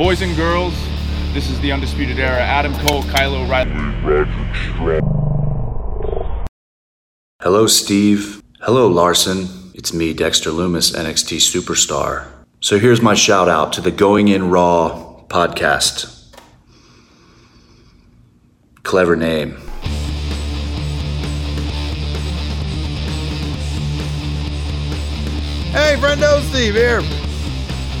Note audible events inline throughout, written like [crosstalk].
Boys and girls, this is the Undisputed Era. Adam Cole, Kyle O'Reilly. Hello, Steve. Hello, Larson. It's me, Dexter Lumis, NXT Superstar. So here's my shout out to the Going In Raw podcast. Clever name. Hey, friendo, Steve here.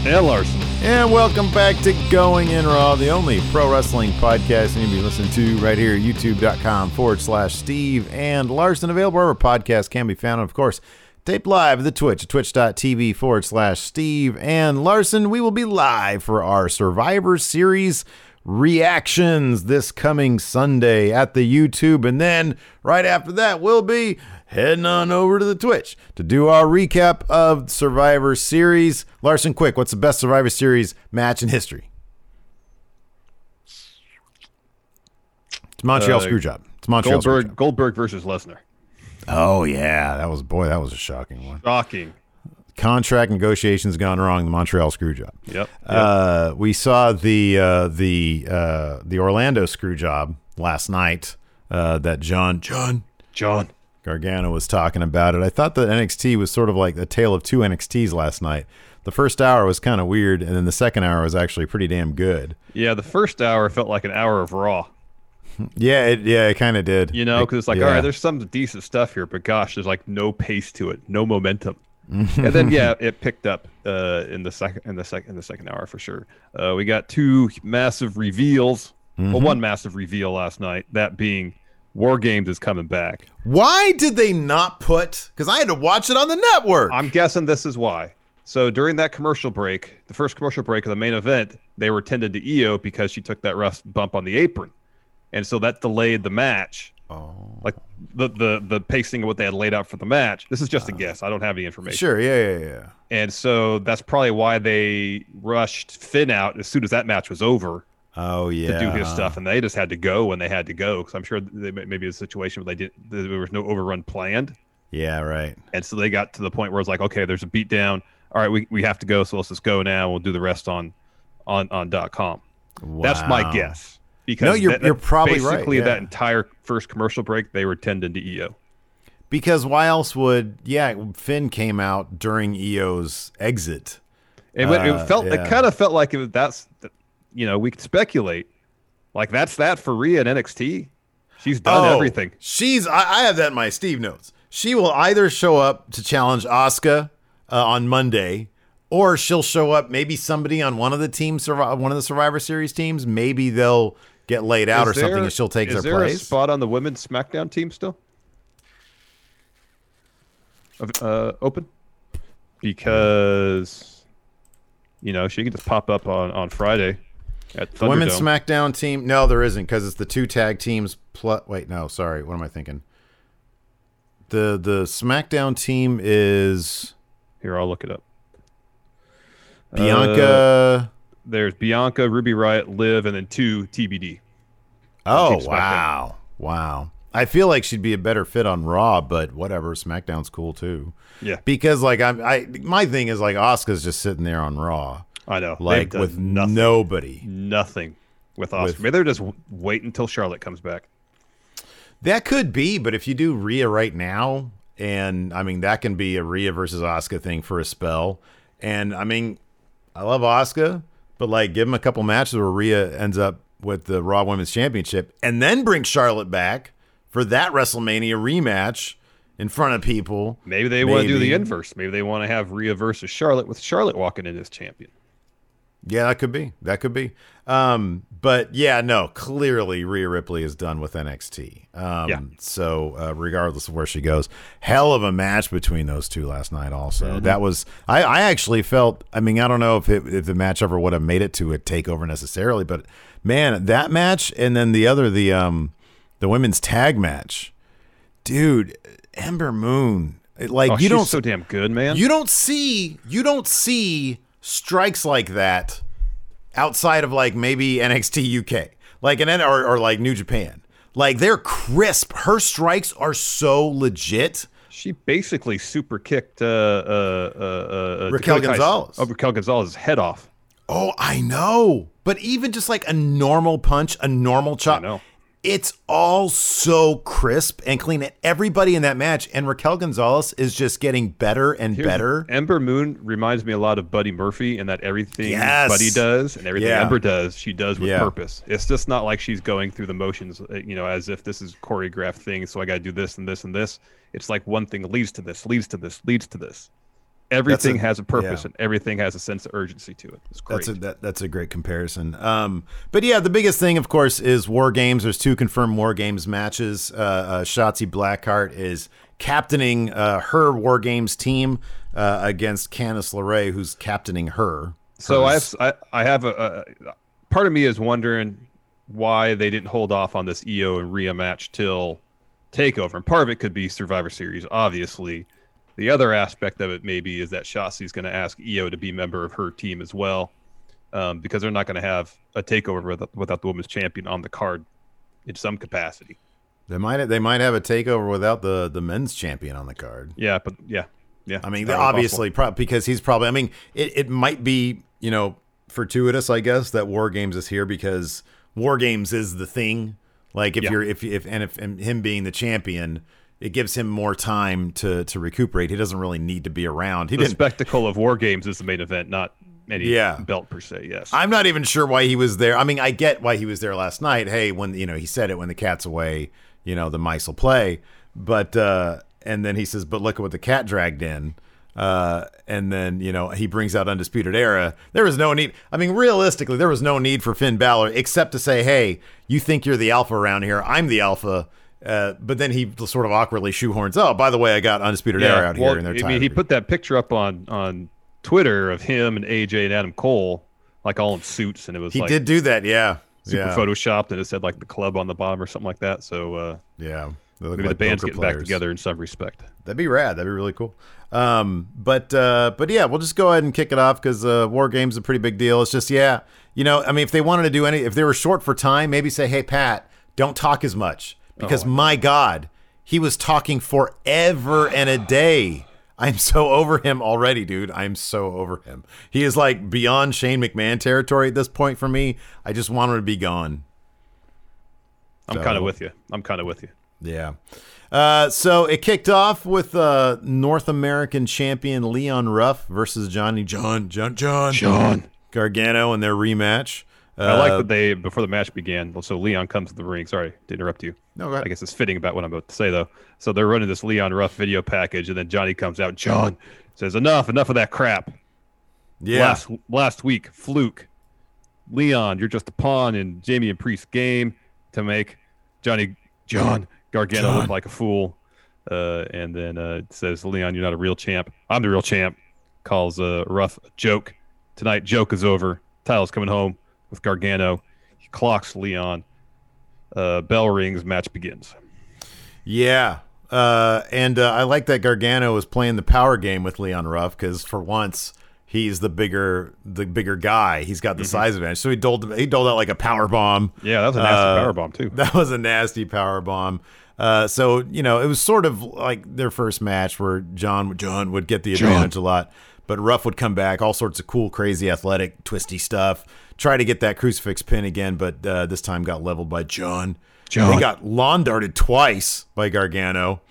And Larson. And welcome back to Going In Raw, the only pro wrestling podcast you need to be listening to right here youtube.com forward slash Steve and Larson. Available wherever podcasts can be found. And of course, taped live the Twitch, twitch.tv forward slash Steve and Larson. We will be live for our Survivor Series reactions this coming Sunday at the YouTube. And then right after that, we'll be heading on over to the Twitch to do our recap of Survivor Series. Larson, quick, what's the best Survivor Series match in history? It's Montreal Uh, Screwjob. It's Montreal Goldberg Screwjob. Goldberg versus Lesnar. Oh yeah, that was boy, that was a shocking one. Shocking. Contract negotiations gone wrong. The Montreal Screwjob. Yep. yep. Uh, we saw the uh, the uh, the Orlando Screwjob last night. Uh, that John John John. Gargano was talking about it. I thought that NXT was sort of like a tale of two NXTs last night. The first hour was kind of weird, and then the second hour was actually pretty damn good. Yeah, the first hour felt like an hour of Raw. Yeah, it, yeah, it kind of did. You know, because it's like, Yeah. all right, there's some decent stuff here, but gosh, there's like no pace to it, no momentum. and then yeah, it picked up uh, in the second in the second in the second hour for sure. Uh, we got two massive reveals. Mm-hmm. Well, one massive reveal last night, that being War Games is coming back. Why did they not put? Because I had to watch it on the network. I'm guessing this is why. So during that commercial break, the first commercial break of the main event, they were tended to Io because she took that rough bump on the apron, and so that delayed the match. oh, Like the the the pacing of what they had laid out for the match. This is just a ah. guess. I don't have any information. sure, yeah, yeah, yeah. And so that's probably why they rushed Finn out as soon as that match was over Oh yeah, to do his stuff, and they just had to go when they had to go. Because I'm sure they maybe a situation where they did there was no overrun planned. Yeah, right. And so they got to the point where it's like, okay, there's a beat down. All right, we, we have to go, so let's just go now. We'll do the rest on on on dot com. That's my guess. Because No, you're- that- you're probably right, basically yeah. that entire first commercial break they were tending to Io. Because why else would yeah? Finn came out during Io's exit. It, went- Uh, it felt yeah. it kind of felt like it that's you know we could speculate like that's that for Rhea and NXT. She's done Oh, everything. She's I, I have that in my Steve notes. She will either show up to challenge Asuka uh, on Monday, or she'll show up maybe somebody on one of the teams, one of the Survivor Series teams. Maybe they'll get laid out or Is something, and she'll take is their there place. a spot on the women's SmackDown team still? Uh, open because you know she can just pop up on on Friday at The women's SmackDown team? No, there isn't because it's the two tag teams. Plus, wait, no, sorry. What am I thinking? The the SmackDown team is Here, I'll look it up. Bianca. Uh, there's Bianca, Ruby Riott, Liv, and then two TBD. oh Team SmackDown. wow, wow. I feel like she'd be a better fit on Raw, but whatever. SmackDown's cool too. Yeah, Because like I'm, I my thing is like Asuka's just sitting there on Raw, I know. Like with nothing, nobody. nothing with Asuka. With- Maybe they're just wait until Charlotte comes back. That could be, but if you do Rhea right now, and I mean that can be a Rhea versus Asuka thing for a spell. And I mean, I love Asuka, but like give him a couple matches where Rhea ends up with the Raw Women's Championship, and then bring Charlotte back for that WrestleMania rematch in front of people. Maybe they want to do the inverse. Maybe they want to have Rhea versus Charlotte with Charlotte walking in as champion. Yeah, that could be. That could be. Um, but yeah, no, clearly Rhea Ripley is done with NXT. Um, Yeah. So uh, regardless of where she goes, hell of a match between those two last night. Also, that was I, I actually felt. I mean, I don't know if it, if the match ever would have made it to a takeover necessarily, but man, that match and then the other the um the women's tag match, dude, Ember Moon. Like Oh, you don't so damn good, man. you don't see you don't see strikes like that outside of like maybe NXT UK, like an or, or like New Japan. Like they're crisp. Her strikes are so legit. She basically super kicked uh, uh, uh, uh, Raquel Dakota Kai- Gonzalez. Oh, Raquel Gonzalez's head off. Oh, I know. But even just like a normal punch, a normal chop, know. It's all so crisp and clean. And everybody in that match, and Raquel Gonzalez is just getting better and Here's- better. Ember Moon reminds me a lot of Buddy Murphy in that everything Yes. Buddy does and everything Yeah. Ember does, she does with Yeah. purpose. It's just not like she's going through the motions, uh, you know, as if this is choreographed thing. So I got to do this and this and this. It's like one thing leads to this, leads to this, leads to this. Everything a- has a purpose yeah. and everything has a sense of urgency to it. It's great. That's a that, that's a great comparison. Um, but yeah, the biggest thing, of course, is War Games. There's two confirmed War Games matches. Uh, uh, Shotzi Blackheart is captaining uh, her War Games team uh, against Candice LeRae, who's captaining her. So I have, I, I have a, a part of me is wondering why they didn't hold off on this Io and Rhea match till Takeover, and part of it could be Survivor Series, obviously. The other aspect of it maybe is that Shotzi's going to ask Io to be member of her team as well, um, because they're not going to have a Takeover without, without the women's champion on the card in some capacity. they might they might have a takeover without the the men's champion on the card. Yeah, but yeah, yeah. I mean, obviously, pro- because he's probably. I mean, it, it might be you know fortuitous, I guess, that War Games is here because War Games is the thing. Like if Yeah. you're if if and if and him being the champion, it gives him more time to to recuperate. He doesn't really need to be around. He the didn't. spectacle of War Games is the main event, not any Yeah. belt per se. Yes, I'm not even sure why he was there. I mean, I get why he was there last night. Hey, when you know he said it when the cat's away, you know the mice will play. But uh, and then he says, "But look at what the cat dragged in." Uh, and then you know he brings out undisputed era. There was no need. I mean, realistically, there was no need for Finn Balor except to say, "Hey, you think you're the alpha around here? I'm the alpha." Uh, but then he sort of awkwardly shoehorns, "Oh, by the way, I got undisputed era out well, here." And they're I mean, he put that picture up on on Twitter of him and AJ and Adam Cole, like all in suits, and it was he like did do that, yeah, super yeah, photoshopped, and it said like the club on the bottom or something like that. So uh, yeah. Maybe like the band's getting back together in some respect. That'd be rad. That'd be really cool. Um, but uh, but yeah, we'll just go ahead and kick it off because uh, War Games is a pretty big deal. It's just yeah, you know, I mean, if they wanted to do any, if they were short for time, maybe say, hey Pat, don't talk as much because my God, he was talking forever and a day. I'm so over him already, dude. I'm so over him. He is like beyond Shane McMahon territory at this point for me. I just want him to be gone. I'm So- kind of with you. I'm kind of with you. Yeah. Uh, so it kicked off with uh, North American champion Leon Ruff versus Johnny John John John John. Gargano in their rematch. Uh, I like that they before the match began. So Leon comes to the ring. Sorry to interrupt you. No. I guess it's fitting about what I'm about to say though. So they're running this Leon Ruff video package, and then Johnny comes out. John says, "Enough, enough of that crap." yeah, last last week, fluke. Leon, you're just a pawn in Damian Priest's game to make Johnny John Gargano look like a fool. Uh, and then uh, says, Leon, you're not a real champ. I'm the real champ. Calls uh, Ruff a joke. Tonight, joke is over. Title's coming home with Gargano. He clocks Leon. Uh, bell rings. Match begins. yeah. Uh, and uh, I like that Gargano was playing the power game with Leon Ruff because for once he's the bigger the bigger guy. He's got the size advantage. So he doled he doled out like a power bomb. Yeah, that was a nasty Uh, power bomb too. [laughs] That was a nasty power bomb. Uh, so you know, it was sort of like their first match where John John would get the advantage a lot, but Ruff would come back, all sorts of cool, crazy, athletic, twisty stuff. Try to get that crucifix pin again, but uh, this time got leveled by John. John. They got lawn darted twice by Gargano.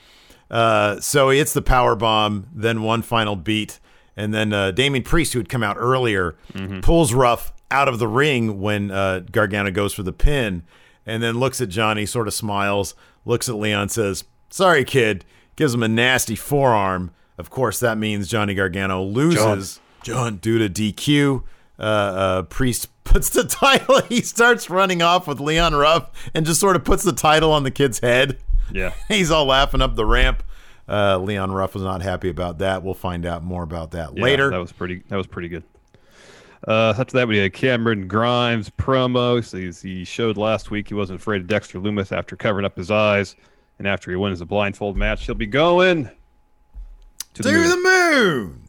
Uh, so he hits the power bomb, then one final beat, and then uh, Damian Priest, who had come out earlier, pulls Ruff out of the ring when uh, Gargano goes for the pin, and then looks at Johnny, sort of smiles, looks at Leon, says, "Sorry, kid," gives him a nasty forearm. Of course, that means Johnny Gargano loses. John, due to DQ. uh, uh, Priest puts the [laughs] title. He starts running off with Leon Ruff and just sort of puts the title on the kid's head. Yeah. [laughs] He's all laughing up the ramp. Uh, Leon Ruff was not happy about that. We'll find out more about that Yeah, later. That was pretty. That was pretty good. Uh, after that, we had Cameron Grimes promo. So he showed last week he wasn't afraid of Dexter Lumis after covering up his eyes, and after he wins the blindfold match, he'll be going to the moon. the moon.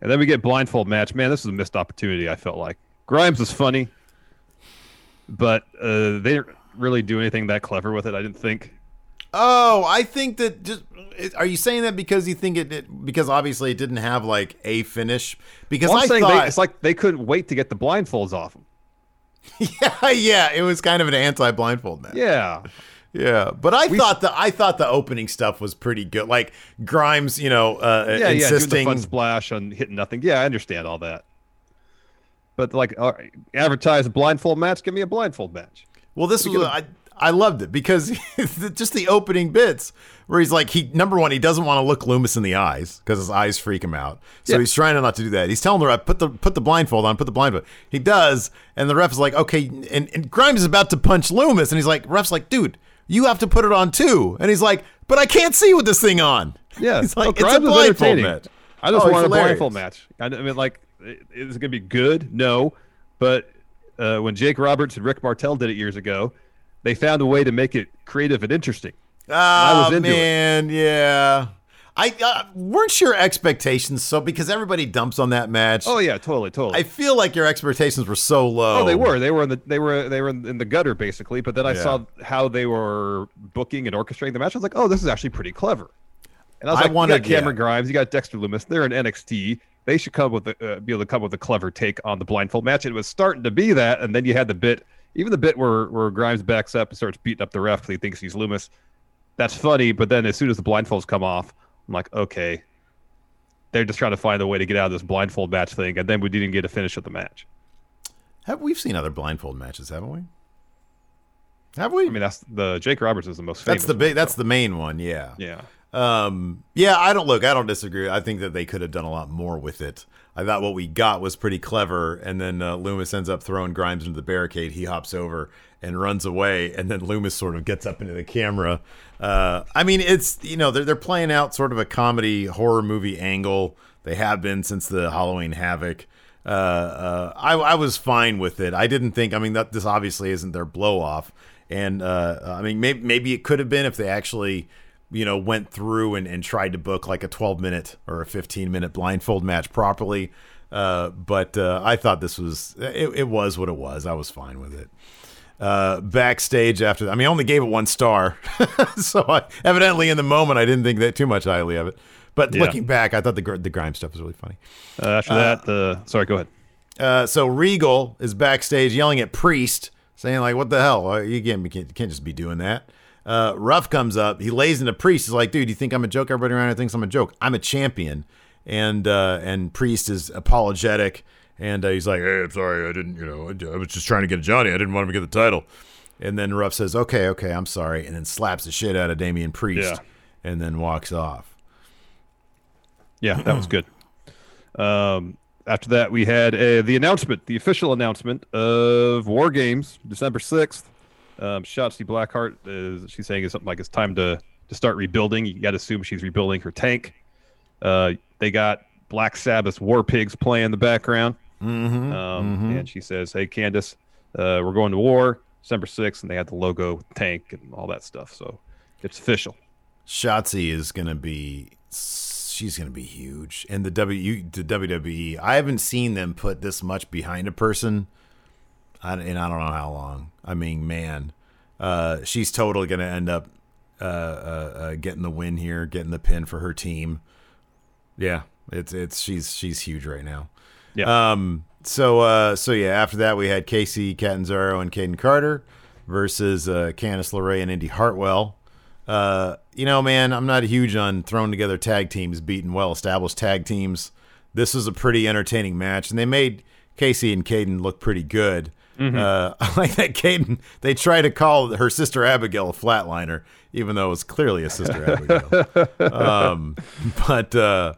And then we get blindfold match. Man, this is a missed opportunity. I felt like Grimes was funny, but uh, they didn't really do anything that clever with it. I didn't think. Oh, I think that just are you saying that because you think it, it because obviously it didn't have like a finish because Well, I'm I saying thought they, it's like they couldn't wait to get the blindfolds off him. [laughs] yeah yeah it was kind of an anti blindfold match Yeah, yeah but I thought the I thought the opening stuff was pretty good like Grimes you know uh, yeah, yeah. Doing the fun splash on hitting nothing. Yeah, I understand all that. But like, advertise a blindfold match. Give me a blindfold match. Well, this was I I loved it because [laughs] just the opening bits where he's like he number one he doesn't want to look Lumis in the eyes because his eyes freak him out. So Yeah. he's trying not to do that. He's telling the ref put the put the blindfold on, put the blindfold. He does, and the ref is like, okay, and, and Grimes is about to punch Lumis, and he's like, ref's like, dude, you have to put it on too, and he's like, but I can't see with this thing on. Yeah, [laughs] he's like, Oh, it's a blindfold match. I just Oh, want a blindfold match. I, I mean, like, it- is it going to be good? No, but uh, when Jake Roberts and Rick Martel did it years ago, they found a way to make it creative and interesting. Oh was into it. man, yeah. I uh, weren't your expectations so because everybody dumps on that match. Oh yeah, totally, totally. I feel like your expectations were so low. Oh, they were. They were in the. They were. They were in, the gutter basically. But then I Yeah. saw how they were booking and orchestrating the match. I was like, oh, this is actually pretty clever. And I was I like, wanted- you got Cameron yeah. Grimes, you got Dexter Lumis. They're in NXT. They should come with a, uh, be able to come with a clever take on the blindfold match. It was starting to be that, and then you had the bit, even the bit where where Grimes backs up and starts beating up the ref because he thinks he's Lumis. That's funny, but then as soon as the blindfolds come off, I'm like, okay, they're just trying to find a way to get out of this blindfold match thing, and then we didn't get a finish of the match. Have we've seen other blindfold matches, haven't we? Have we? I mean, that's the Jake Roberts is the most famous. that's the one, big. That's so- the main one. Yeah. yeah. Um. Yeah. I don't look. I don't disagree. I think that they could have done a lot more with it. I thought what we got was pretty clever, and then uh, Lumis ends up throwing Grimes into the barricade. He hops over and runs away, and then Lumis sort of gets up into the camera. Uh, I mean, it's you know they're they're playing out sort of a comedy horror movie angle. They have been since the Halloween Havoc. Uh, uh, I, I was fine with it. I didn't think. I mean, that this obviously isn't their blow off, and uh, I mean, maybe maybe it could have been if they actually, you know, went through and, and tried to book like a 12 minute or a 15 minute blindfold match properly. Uh, but uh, I thought this was it, it was what it was. I was fine with it. Uh, backstage after, that. I mean, I only gave it one star, [laughs] so I, evidently in the moment I didn't think that too much highly of it. But Yeah. looking back, I thought the the grime stuff was really funny. Uh, after that, the sorry, go ahead. Uh, so Regal is backstage yelling at Priest, saying like, "What the hell? Uh, You can't, you can't, you can't just be doing that." Uh, Ruff comes up, he lays into Priest. He's like, "Dude, you think I'm a joke? Everybody around here thinks I'm a joke. I'm a champion." And uh, and Priest is apologetic, and uh, he's like, "Hey, I'm sorry, I didn't, you know, I, was just trying to get a Johnny. I didn't want him to get the title." And then Ruff says, "Okay, okay, I'm sorry," and then slaps the shit out of Damian Priest, Yeah. and then walks off. Yeah, that was good. Um, after that, we had uh, the announcement, the official announcement of War Games, December sixth. Um, Shotzi Blackheart is she's saying something like it's time to to start rebuilding. You got to assume she's rebuilding her tank. Uh, they got Black Sabbath's War Pigs playing in the background, Mm-hmm. um, and she says, "Hey, Candice, uh, we're going to war December sixth, and they had the logo tank and all that stuff. So it's official." Shotzi is gonna be she's gonna be huge, and the W the WWE. I haven't seen them put this much behind a person, I, and I don't know how long. I mean, man, uh, she's totally gonna end up uh, uh, uh, getting the win here, getting the pin for her team. Yeah, it's it's she's she's huge right now. Yeah. Um. So uh. So yeah. After that, we had Kacy Catanzaro and Kayden Carter versus uh, Candice LeRae and Indy Hartwell. Uh. You know, man, I'm not huge on throwing together tag teams, beating well-established tag teams. This was a pretty entertaining match, and they made Kacy and Kayden look pretty good. Uh, [laughs] I like that Kayden. They try to call her sister Abigail a flatliner, even though it was clearly a sister [laughs] Abigail. um, [laughs] but uh,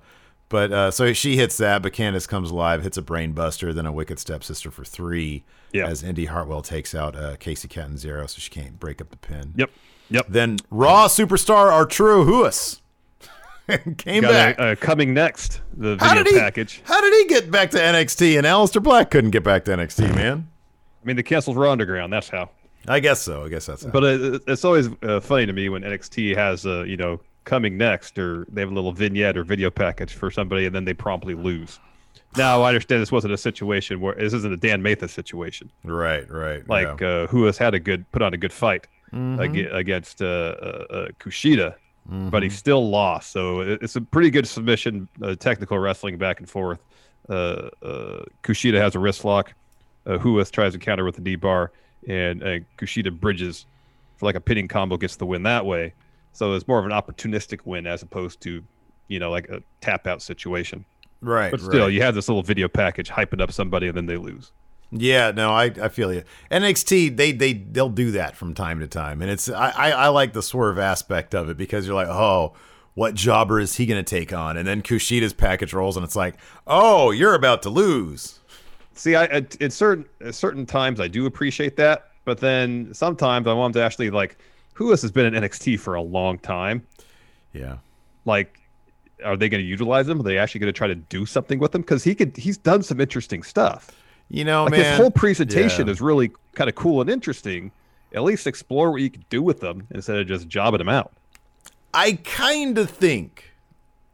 But uh, so she hits that, but Candice comes alive, hits a brainbuster, then a wicked stepsister for three. Yeah. As Indy Hartwell takes out uh, Kacy Catanzaro, so she can't break up the pin. Yep. Yep. Then Raw superstar Arturo Ruas [laughs] came back. a, uh, coming next, the how video did he? package. How did he get back to NXT? And Aleister Black couldn't get back to NXT, [laughs] man. I mean, the castles were Underground. That's how. I guess so. I guess that's. How. But uh, it's always uh, funny to me when NXT has, uh, you know, coming next, or they have a little vignette or video package for somebody, and then they promptly lose. Now I understand this wasn't a situation where this isn't a Dan Mathis situation. right, right. Like yeah. uh, who has had a good put on a good fight Mm-hmm. ag- against uh, uh, uh, Kushida, but he still lost. So it's a pretty good submission, uh, technical wrestling back and forth. Uh, uh, Kushida has a wrist lock. Uh, Ruas tries to counter with the D bar, and uh, Kushida bridges for like a pinning combo, gets the win that way. So it's more of an opportunistic win as opposed to, you know, like a tap out situation. right, But still, right. you have this little video package hyping up somebody, and then they lose. Yeah, no, I, I feel you. NXT they they they'll do that from time to time, and it's I, I I like the swerve aspect of it because you're like, oh, what jobber is he going to take on? And then Kushida's package rolls, and it's like, oh, you're about to lose. See, I at, at certain at certain times I do appreciate that, but then sometimes I want them to actually like, who else has been in NXT for a long time? Yeah, Like, are they going to utilize him? Are they actually going to try to do something with him? Because he could, he's done some interesting stuff. you know, Like man, his whole presentation yeah. is really kind of cool and interesting. At least explore what you could do with them instead of just jobbing them out. I kind of think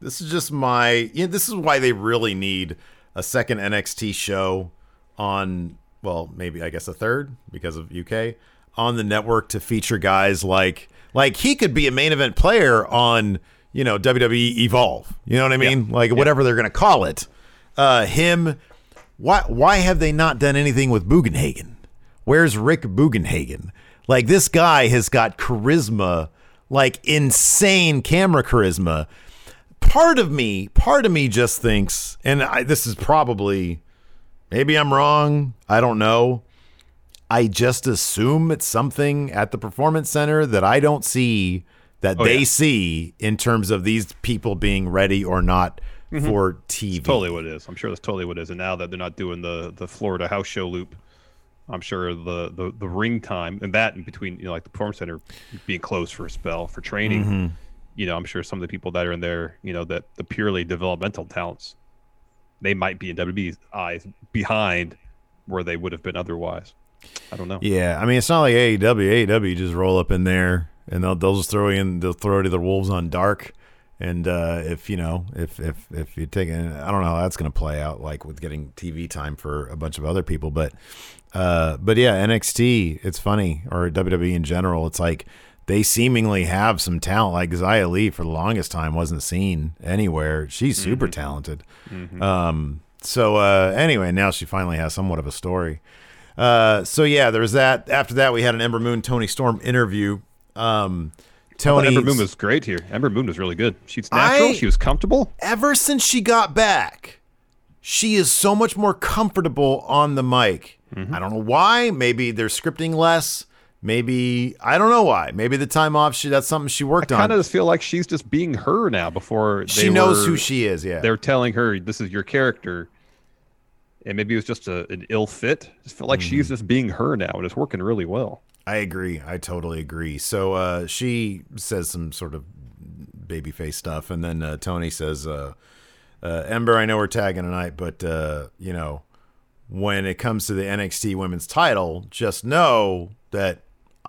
this is just my. You know, this is why they really need a second NXT show on. Well, maybe I guess a third because of UK on the network to feature guys like like he could be a main event player on you know WWE Evolve. You know what I mean? Like whatever they're gonna call it. Uh, him. Why why have they not done anything with Bugenhagen? Where's Rick Bugenhagen? Like this guy has got charisma, like insane camera charisma. Part of me, part of me just thinks, and I, this is probably, maybe I'm wrong. I don't know. I just assume it's something at the performance center that I don't see that they yeah. see in terms of these people being ready or not for TV. Totally what it is. I'm sure that's totally what it is. And now that they're not doing the the Florida house show loop, I'm sure the the, the ring time and that in between, you know, like the performance center being closed for a spell for training. Mm-hmm. You know, I'm sure some of the people that are in there, you know, that the purely developmental talents, they might be in WWE's eyes behind where they would have been otherwise. I don't know. Yeah, I mean it's not like AEW. AEW just roll up in there and they'll they'll just throw in they'll throw to the wolves on dark. And uh, if you know if if if you take it, I don't know how that's going to play out like with getting TV time for a bunch of other people, but uh, but yeah, NXT it's funny or WWE in general. It's like they seemingly have some talent. Like Xia Li for the longest time wasn't seen anywhere. She's super talented. Um, so uh, anyway, now she finally has somewhat of a story. Uh, so yeah, there was that. After that, we had an Ember Moon Toni Storm interview. Um, Toni Ember Moon was great here. Ember Moon was really good. She's natural. I- she was comfortable. ever since she got back, she is so much more comfortable on the mic. Mm-hmm. I don't know why. Maybe they're scripting less. Maybe I don't know why. Maybe the time off. She that's something she worked I on. kind of just feel like she's just being her now. Before they she knows were- who she is. Yeah. they're telling her this is your character and maybe it was just a, an ill fit just felt like she's Mm-hmm. just being her now and it's working really well I agree. I totally agree. So uh, she says some sort of babyface stuff, and then uh, Toni says, uh, uh, "Ember, I know we're tagging tonight, but uh, you know, when it comes to the NXT Women's Title, just know that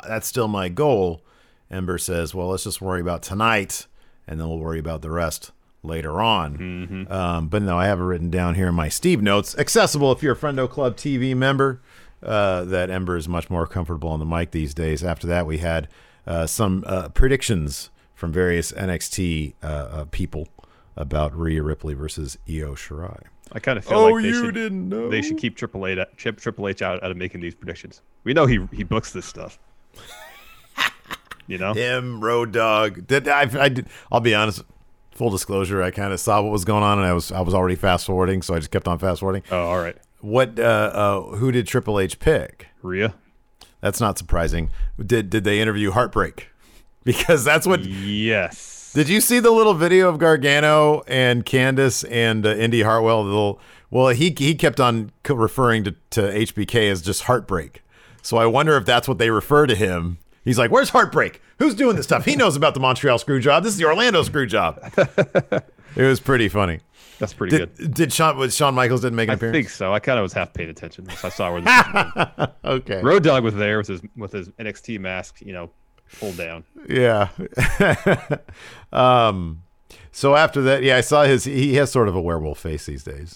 that's still my goal." Ember says, "Well, let's just worry about tonight, and then we'll worry about the rest." Later on, um, but no, I have it written down here in my Steve notes. Accessible if you're a Friendo Club TV member uh, that Ember is much more comfortable on the mic these days. After that, we had uh, some uh, predictions from various NXT uh, uh, people about Rhea Ripley versus Io Shirai. i kind of feel Oh, like they you should, didn't know? they should keep triple h Chip, triple h out, out of making these predictions we know he he books this stuff [laughs] you know Him, Road Dog. Did I? I I'll be honest. Full disclosure, I kind of saw what was going on, and I was I was already fast forwarding, so I just kept on fast forwarding. oh all right What? Uh, uh, who did Triple H pick? Rhea That's not surprising. Did did they interview Heartbreak? [laughs] Because that's what yes Did you see the little video of Gargano and Candice and uh, Indy Hartwell? The little, well, he he kept on referring to, to HBK as just heartbreak. So I wonder if that's what they refer to him. He's like, "Where's heartbreak? Who's doing this stuff? He knows about the Montreal screw job. This is the Orlando screw job." [laughs] it was pretty funny. That's pretty Did, good. did Shawn was Shawn Michaels didn't make an I appearance? I think so. I kind of was half paying attention. So I saw where this [laughs] okay. Road Dog was there with his with his NXT mask, you know, pulled down. Yeah. [laughs] um. So after that, yeah, I saw his. He has sort of a werewolf face these days.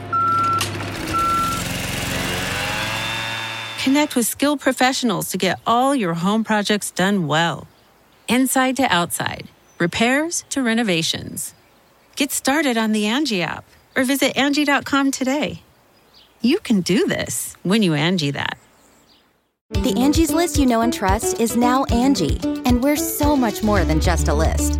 Connect with skilled professionals to get all your home projects done well. Inside to outside, repairs to renovations. Get started on the Angie app or visit Angie.com today. You can do this when you Angie that. The Angie's list you know and trust is now Angie, and we're so much more than just a list.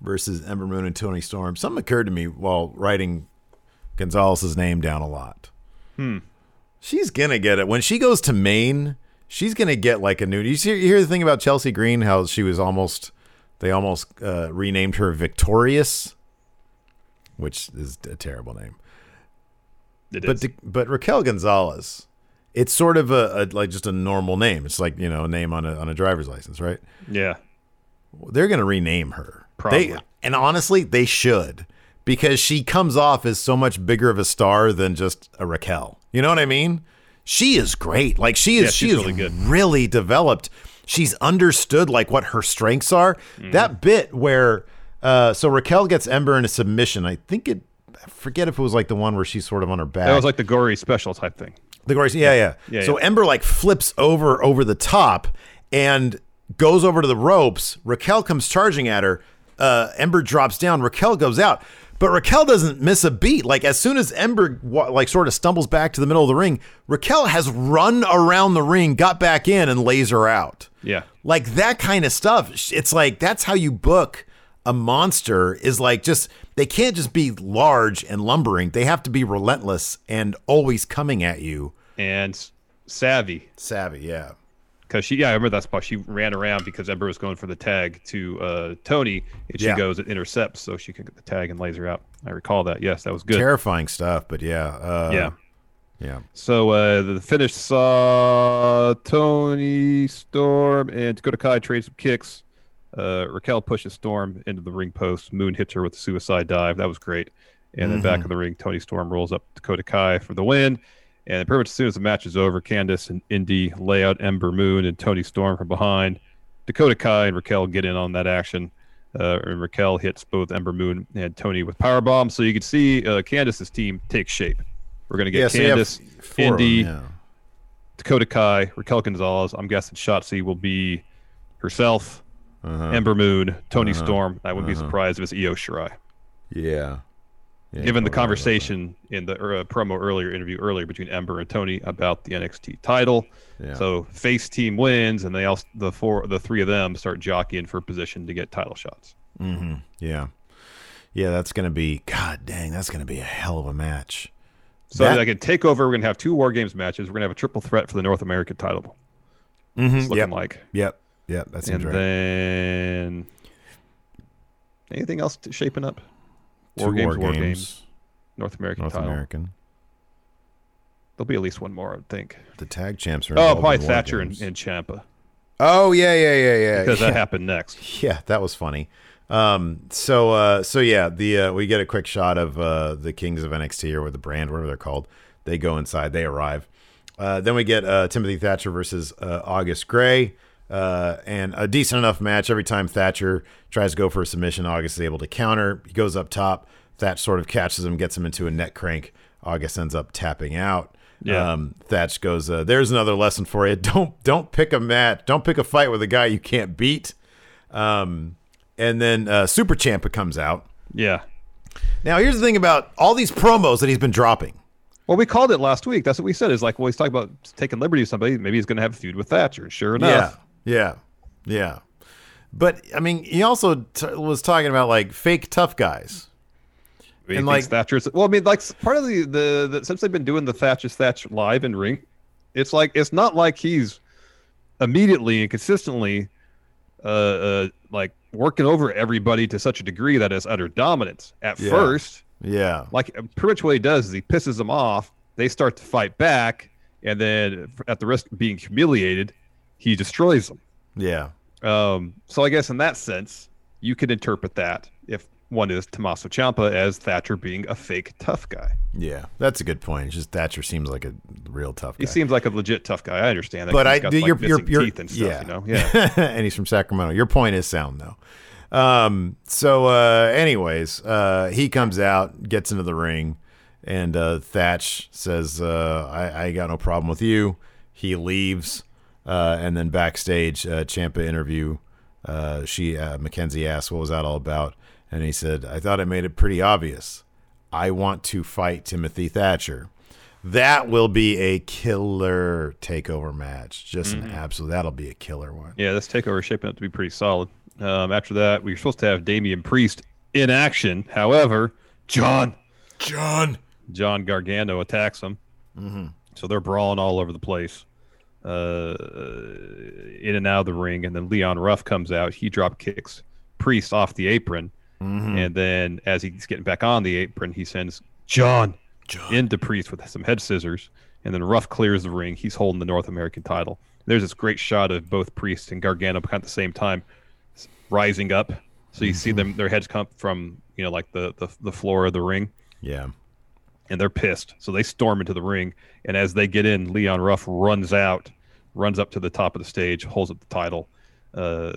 versus Ember Moon and Toni Storm. Something occurred to me while writing Gonzalez's name down a lot. Hmm. She's gonna get it when she goes to main. She's gonna get like a new. You, see, you hear the thing about Chelsea Green? How she was almost they almost uh, renamed her Victorious, which is a terrible name. It but is. but Raquel Gonzalez, it's sort of a, a like just a normal name. It's like you know a name on a on a driver's license, right? yeah. They're gonna rename her. Probably. They, and honestly, they should because she comes off as so much bigger of a star than just a Raquel. You know what I mean? She is great. Like she is. Yeah, she she's is really good. really developed. She's understood like what her strengths are. Mm-hmm. That bit where uh, so Raquel gets Ember in a submission. I think it. I forget if it was like the one where she's sort of on her back. That was like the gory special type thing. The Grace, yeah, yeah. Yeah, so yeah. Ember like flips over over the top and goes over to the ropes. Raquel comes charging at her. Uh, Ember drops down. Raquel goes out, but Raquel doesn't miss a beat. Like as soon as Ember like sort of stumbles back to the middle of the ring, Raquel has run around the ring, got back in, and lays her out. Yeah. Like that kind of stuff. It's like that's how you book a monster is like just they can't just be large and lumbering. They have to be relentless and always coming at you. And savvy. Savvy, yeah. Because she, yeah, I remember that spot. She ran around because Ember was going for the tag to uh, Toni, and she Yeah. goes and intercepts so she can get the tag and lays her out. I recall that. Yes, that was good. Terrifying stuff, but yeah. Uh, Yeah. Yeah. So uh, the finish saw Toni Storm and Dakota Kai trade some kicks. Uh, Raquel pushes Storm into the ring post. Moon hits her with a suicide dive. That was great. And then back of the ring, Toni Storm rolls up Dakota Kai for the win. And pretty much as soon as the match is over, Candice and Indy lay out Ember Moon and Toni Storm from behind. Dakota Kai and Raquel get in on that action. Uh, and Raquel hits both Ember Moon and Toni with power bombs. So you can see uh, Candice's team take shape. We're going to get so you Candice, four of them, Indy, yeah. Dakota Kai, Raquel Gonzalez. I'm guessing Shotzi will be herself, Ember Moon, Toni Storm. I wouldn't be surprised if it's Io Shirai. Yeah. Yeah, Given the don't worry about conversation in the er, uh, promo earlier interview earlier between Ember and Toni about the NXT title, Yeah. so face team wins, and they all the four the three of them start jockeying for position to get title shots. that. Yeah. Yeah, that's going to be, God dang, that's going to be a hell of a match. So That- like at Takeover, we're gonna have two War Games matches. We're gonna have a triple threat for the North American title. Mm-hmm. It's looking Yep. like. Yep. Yep. That seems and right. then anything else shaping up? War Two games, War war Games, games, North American North title. American. There'll be at least one more, I would think. The tag champs are Oh, probably Thatcher and, and Ciampa Oh, yeah, yeah, yeah, yeah. because yeah. that happened next. [laughs] Yeah, that was funny. Um, so uh, so yeah, the uh, we get a quick shot of uh, the Kings of NXT or with the brand, whatever they're called. They go inside, they arrive. Uh, then we get uh, Timothy Thatcher versus uh, August Grey, uh, and a decent enough match. Every time Thatcher tries to go for a submission, August is able to counter. He goes up top. Thatch sort of catches him, gets him into a neck crank. August ends up tapping out. Yeah. Um, Thatch goes, uh, "There's another lesson for you. [laughs] Don't don't pick a match. Don't pick a fight with a guy you can't beat." Um, and then uh, Super Ciampa comes out. Yeah. Now, here's the thing about all these promos that he's been dropping. Well, we called it last week. That's what we said. Is like, well, he's talking about taking liberty with somebody. Maybe he's going to have a feud with Thatcher. Sure enough. Yeah, yeah, yeah. But I mean, he also t- was talking about like fake tough guys. I mean, And, like- Thatcher's. Well, I mean, like part of the, the the since they've been doing the Thatcher's Thatch live in ring, it's like it's not like he's immediately and consistently, uh, uh, like working over everybody to such a degree that it's utter dominance. At Yeah. first, Yeah, like pretty much what he does is he pisses them off. They start to fight back, and then at the risk of being humiliated, he destroys them. yeah, Um, so I guess in that sense, you could interpret that if one is Tommaso Ciampa as Thatcher being a fake tough guy. yeah. That's a good point. It's just Thatcher seems like a real tough guy. He seems like a legit tough guy. I understand that. but I got, do like, your your missing your teeth and stuff, yeah, you know. Yeah. [laughs] and he's from Sacramento. Your point is sound though. Um, so uh, anyways, uh, he comes out, gets into the ring, and uh, Thatch says, uh, I, "I got no problem with you." He leaves, uh, and then backstage, uh, Ciampa interview. Uh, she uh, McKenzie asked, "What was that all about?" And he said, "I thought I made it pretty obvious. I want to fight Timothy Thatcher." That will be a killer takeover match. Just Mm-hmm. an absolute. That'll be a killer one. yeah, this takeover is shaping up to be pretty solid. Um, after that, we were supposed to have Damian Priest in action. However, John John. John Gargano attacks him. Mm-hmm. So they're brawling all over the place, uh, in and out of the ring. And then Leon Ruff comes out. He drop kicks Priest off the apron. And then as he's getting back on the apron, he sends John, into Priest with some head scissors. And then Ruff clears the ring. He's holding the North American title. There's this great shot of both Priest and Gargano kind of at the same time rising up. So you see them, their heads come from, you know, like the, the, the floor of the ring Yeah. And they're pissed. So they storm into the ring, and as they get in, Leon Ruff runs out, runs up to the top of the stage, holds up the title. Uh,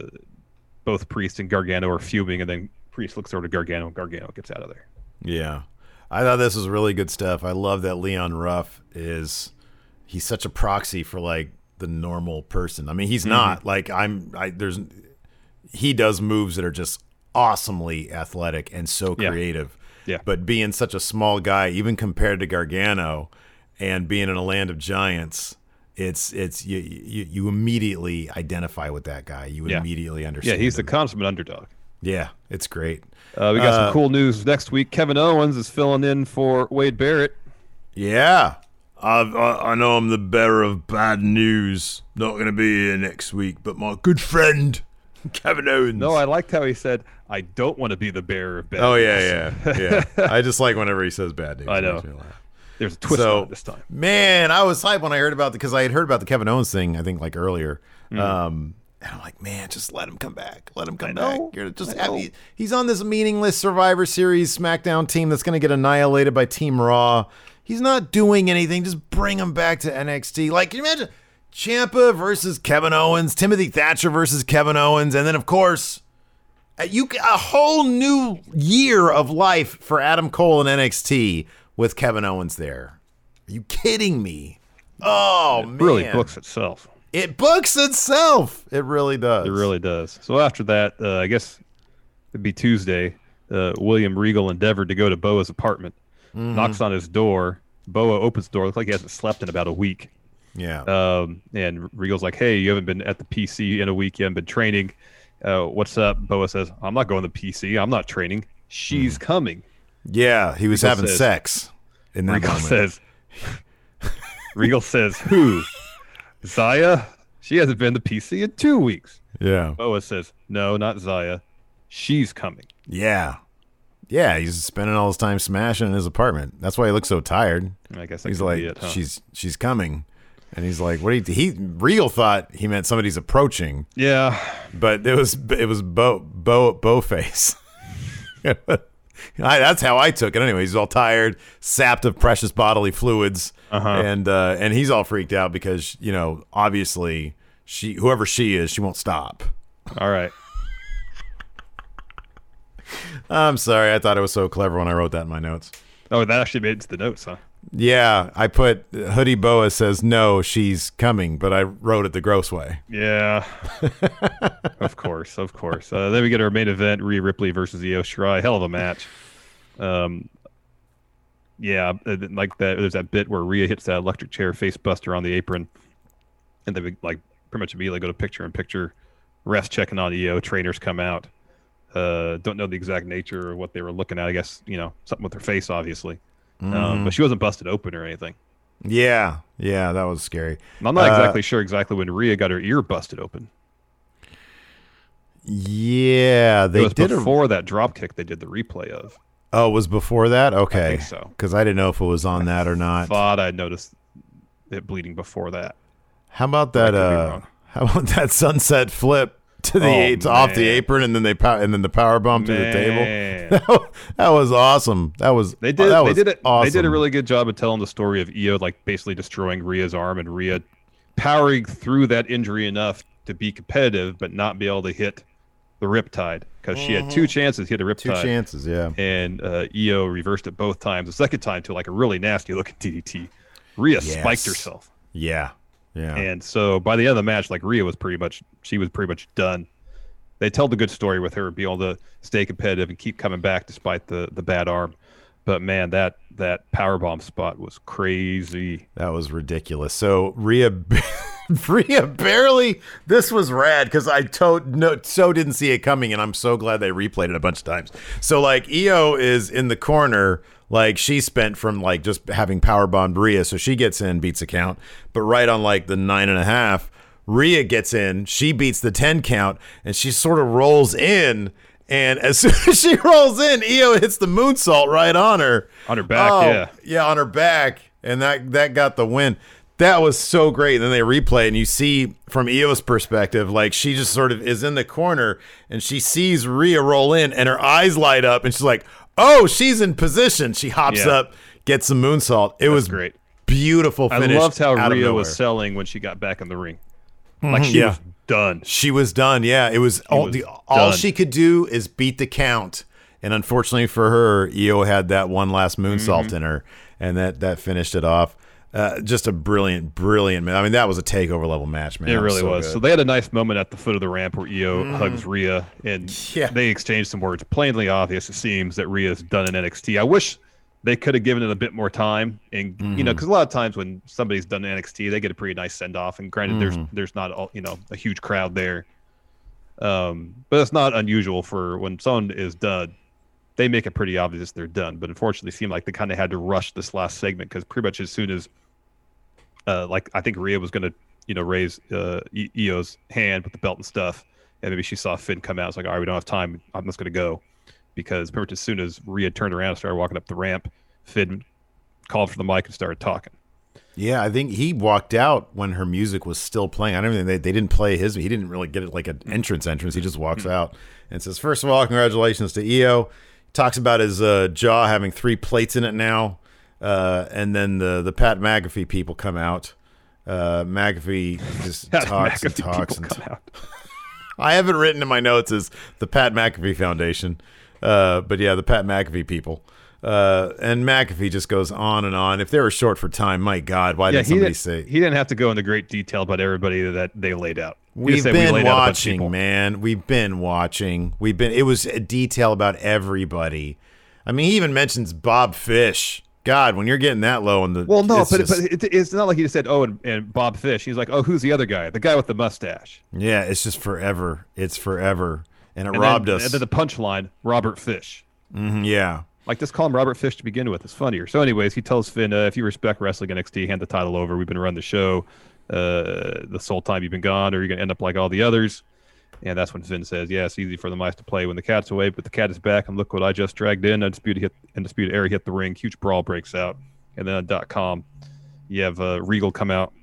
both Priest and Gargano are fuming, and then Priest looks over to Gargano, and Gargano gets out of there. Yeah. I thought this was really good stuff. I love that Leon Ruff is he's such a proxy for like the normal person. I mean, he's not like I'm I there's he does moves that are just awesomely athletic and so creative. Yeah. But being such a small guy, even compared to Gargano and being in a land of giants, it's it's you you, you immediately identify with that guy. You Yeah. immediately understand. Yeah, he's the consummate underdog. Yeah, it's great. Uh, we got Uh, some cool news next week. Kevin Owens is filling in for Wade Barrett. Yeah. I, I, I know I'm the bearer of bad news. Not going to be here next week, but my good friend, [laughs] Kevin Owens. No, I liked how he said, "I don't want to be the bearer of bad." Oh, news." yeah, yeah, [laughs] yeah. I just like whenever he says bad news. I know. There's a twist So, this time. man, I was hyped when I heard about the because I had heard about the Kevin Owens thing. I think like earlier, um, and I'm like, man, just let him come back. Let him come Mm. Back. You're just I know. happy. He's on this meaningless Survivor Series SmackDown team that's going to get annihilated by Team Raw. He's not doing anything. Just bring him back to NXT. Like, can you imagine Ciampa versus Kevin Owens, Timothy Thatcher versus Kevin Owens, and then of course. Uh, You a whole new year of life for Adam Cole in NXT with Kevin Owens there. Are you kidding me? Oh it man, really books itself. It books itself. It really does. It really does. So after that, uh, I guess it'd be Tuesday. Uh, William Regal endeavored to go to Boa's apartment. Mm-hmm. Knocks on his door. Boa opens the door. Looks like he hasn't slept in about a week. Yeah. Um, and Regal's like, "Hey, you haven't been at the PC in a week. You haven't been training. Uh, what's up?" Boa says, "I'm not going to PC. I'm not training. She's Mm. coming." yeah. He was Regal having says- sex in that Regal moment. says, [laughs] "Regal says who? Zaya? She hasn't been to PC in two weeks." yeah. Boa says, "No, not Zaya. She's coming." Yeah. Yeah. He's spending all his time smashing in his apartment. That's why he looks so tired. I guess He's like, it, huh? she's she's coming, and he's like, what? You, he real thought he meant somebody's approaching, yeah, but it was it was Bo Bo Bowface. [laughs] I, that's how I took it. Anyway, he's all tired, sapped of precious bodily fluids, Uh-huh. and uh, and he's all freaked out because you know obviously she whoever she is, she won't stop. all right. I'm sorry, I thought it was so clever when I wrote that in my notes. Oh, that actually made it to the notes, huh? Yeah, I put Hoodie Boa says no, she's coming, but I wrote it the gross way. Yeah, [laughs] of course, of course. Uh, then we get our main event: Rhea Ripley versus Io Shirai. Hell of a match. Um, yeah, uh, like that. There's that bit where Rhea hits that electric chair face buster on the apron, and they like pretty much immediately go to picture in picture. Refs checking on Io. Trainers come out. Uh, don't know the exact nature of what they were looking at. I guess you know something with her face, obviously. Um, but she wasn't busted open or anything. Yeah, yeah, that was scary. I'm not Uh, exactly sure exactly when Rhea got her ear busted open. Yeah, they did before that drop kick they did the replay of. Oh, it was before that. Okay, think so. Because I didn't know if it was on that or not. Thought I noticed it bleeding before that. How about that? Uh, how about [laughs] that sunset flip [laughs] to the Oh, to off the apron and then they pow- and then the power bomb to the table. [laughs] That was awesome. That was They did. They did it. Awesome. They did a really good job of telling the story of Io, like basically destroying Rhea's arm and Rhea powering through that injury enough to be competitive, but not be able to hit the riptide because she had two chances to hit a Mm-hmm. two chances. Yeah. and uh, Io reversed it both times. The second time to like a really nasty looking DDT. Rhea spiked herself. Yeah. Yeah. And so by the end of the match, like Rhea was pretty much she was pretty much done. They tell the good story with her being able to stay competitive and keep coming back despite the the bad arm. But man, that that power bomb spot was crazy. That was ridiculous. So Rhea, [laughs] Rhea barely. This was rad because I to, no, so didn't see it coming, and I'm so glad they replayed it a bunch of times. So like Io is in the corner, like she spent from like just having power bombed Rhea, so she gets in, beats a count, but right on like the nine and a half. Rhea gets in, she beats the 10 count, and she sort of rolls in. And as [laughs] soon as she rolls in, Io hits the moonsault right on her. On her back, Oh, yeah. yeah, on her back, and that that got the win. That was so great. And then they replay, and you see from Io's perspective, like she just sort of is in the corner, and she sees Rhea roll in, and her eyes light up, and she's like, "Oh, she's in position." She hops Yeah. up, gets some moonsault. It was great. beautiful. I loved how Rhea was selling when she got back in the ring. Like she yeah. was done. She was done. Yeah, it was all was the all she could do is beat the count. And unfortunately for her, Io had that one last moonsault Mm-hmm. in her, and that that finished it off. Uh, just a brilliant, brilliant. man. I mean, that was a takeover level match, man. It really so was. good. So they had a nice moment at the foot of the ramp where Io hugs Rhea, and Yeah. they exchanged some words. Plainly obvious, it seems that Rhea's done in NXT. I wish they could have given it a bit more time, and you know, because a lot of times when somebody's done an NXT, they get a pretty nice send off. And granted, there's there's not all, you know a huge crowd there, um, but it's not unusual for when someone is done. They make it pretty obvious they're done, but unfortunately, it seemed like they kind of had to rush this last segment because pretty much as soon as uh, like I think Rhea was gonna, you know, raise uh, Io's hand with the belt and stuff, and maybe she saw Finn come out. It's like, all right, we don't have time. I'm just gonna go, because pretty much as soon as Rhea turned around and started walking up the ramp, Finn called for the mic and started talking. yeah, I think he walked out when her music was still playing. I don't think they, they didn't play his. He didn't really get it like an entrance entrance. He just walks out and says, first of all, congratulations to Io. Talks about his uh, jaw having three plates in it now. Uh, and then the the Pat McAfee people come out. Uh, McAfee just [laughs] Pat talks and talks and. [laughs] I haven't written in my notes as the Pat McAfee Foundation. Uh, but yeah, the Pat McAfee people. Uh, and McAfee just goes on and on. If they were short for time, my God, why Yeah, did somebody didn't, say? he didn't have to go into great detail about everybody that they laid out. We've "We been laid out a bunch of people." watching, man. We've been watching. We've been. It was a detail about everybody. I mean, he even mentions Bob Fish. God, when you're getting that low in the Well, no, it's but, just- but it, it's not like he just said, "Oh, and, and Bob Fish." He's like, "Oh, who's the other guy? The guy with the mustache." yeah, it's just forever. It's forever, and it And robbed then, us. And then the punchline, Robert Fish. Mhm, yeah, Like, just call him Robert Fish to begin with. It's funnier. So, anyways, he tells Finn, uh, if you respect wrestling NXT, hand the title over. We've been running the show uh, this whole time you've been gone, or you're going to end up like all the others. And that's when Finn says, yeah, it's easy for the mice to play when the cat's away, but the cat is back, and look what I just dragged in. Undisputed, hit, Undisputed Era hit the ring. Huge brawl breaks out. And then on dot .com, you have uh, Regal come out,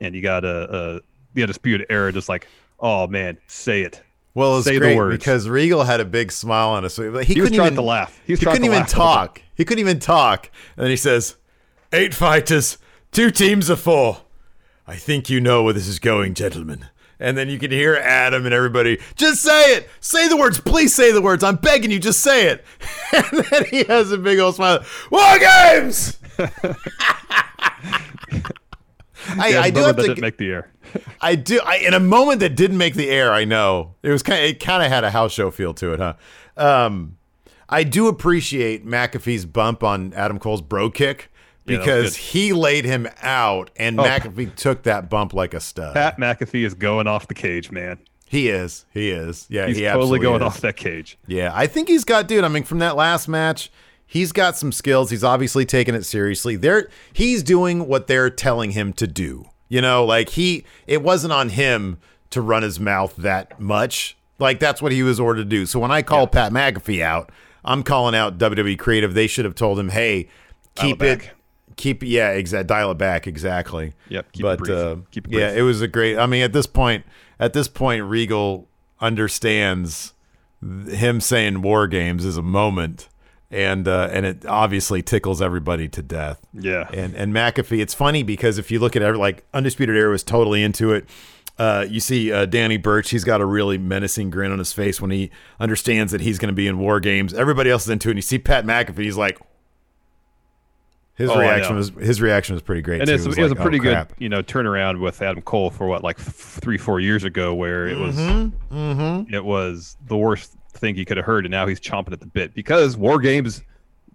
and you got uh, uh, the Undisputed Era just like, oh, man, say it. well, it's Say the great words. because Regal had a big smile on his face. He, He was couldn't trying even to laugh. He he couldn't even laugh the whole time. talk. He couldn't even talk. And then he says, Eight fighters, two teams of four. I think you know where this is going, gentlemen. And then you can hear Adam and everybody, just say it. Say the words. Please say the words. I'm begging you, just say it. [laughs] And then he has a big old smile. War games! [laughs] [laughs] I, Yeah, I do have that to didn't make the air. I do. I, in a moment that didn't make the air, I know it was kind. Of, it kind of had a house show feel to it, huh? Um, I do appreciate McAfee's bump on Adam Cole's bro kick Yeah, because he laid him out, and Oh. McAfee took that bump like a stud. Pat McAfee is going off the cage, man. he is. He is. Yeah, He's he totally going is. off that cage. Yeah, I think he's got, dude. I mean, from that last match, he's got some skills. He's obviously taking it seriously. They're he's doing what they're telling him to do. You know, like he, it wasn't on him to run his mouth that much. Like that's what he was ordered to do. So when I call Pat McAfee out, I'm calling out WWE Creative. They should have told him, hey, keep it. Keep yeah, exact. Dial it back exactly. Yep, keep it but brief. uh, Keep it yeah, it was a great. I mean, at this point, at this point, Regal understands him saying war games is a moment and uh, and it obviously tickles everybody to death Yeah. and and McAfee it's funny because if you look at every like Undisputed Era was totally into it uh, you see uh, Danny Burch he's got a really menacing grin on his face when he understands that he's going to be in war games everybody else is into it and you see Pat McAfee he's like his Oh, reaction was his reaction was pretty great and too. it's, it was, like, a pretty oh, good, crap. you know, turnaround with Adam Cole for what, like f- three, four years ago, where it was, Mm-hmm. it was the worst thing he could have heard, and now he's chomping at the bit because War Games,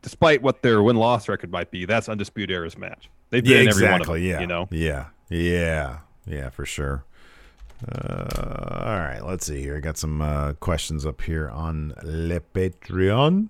despite what their win loss record might be, that's undisputed era's match. They've been yeah exactly one of them, yeah you know. yeah yeah yeah for sure uh, all right let's see here i got some uh, questions up here on le patreon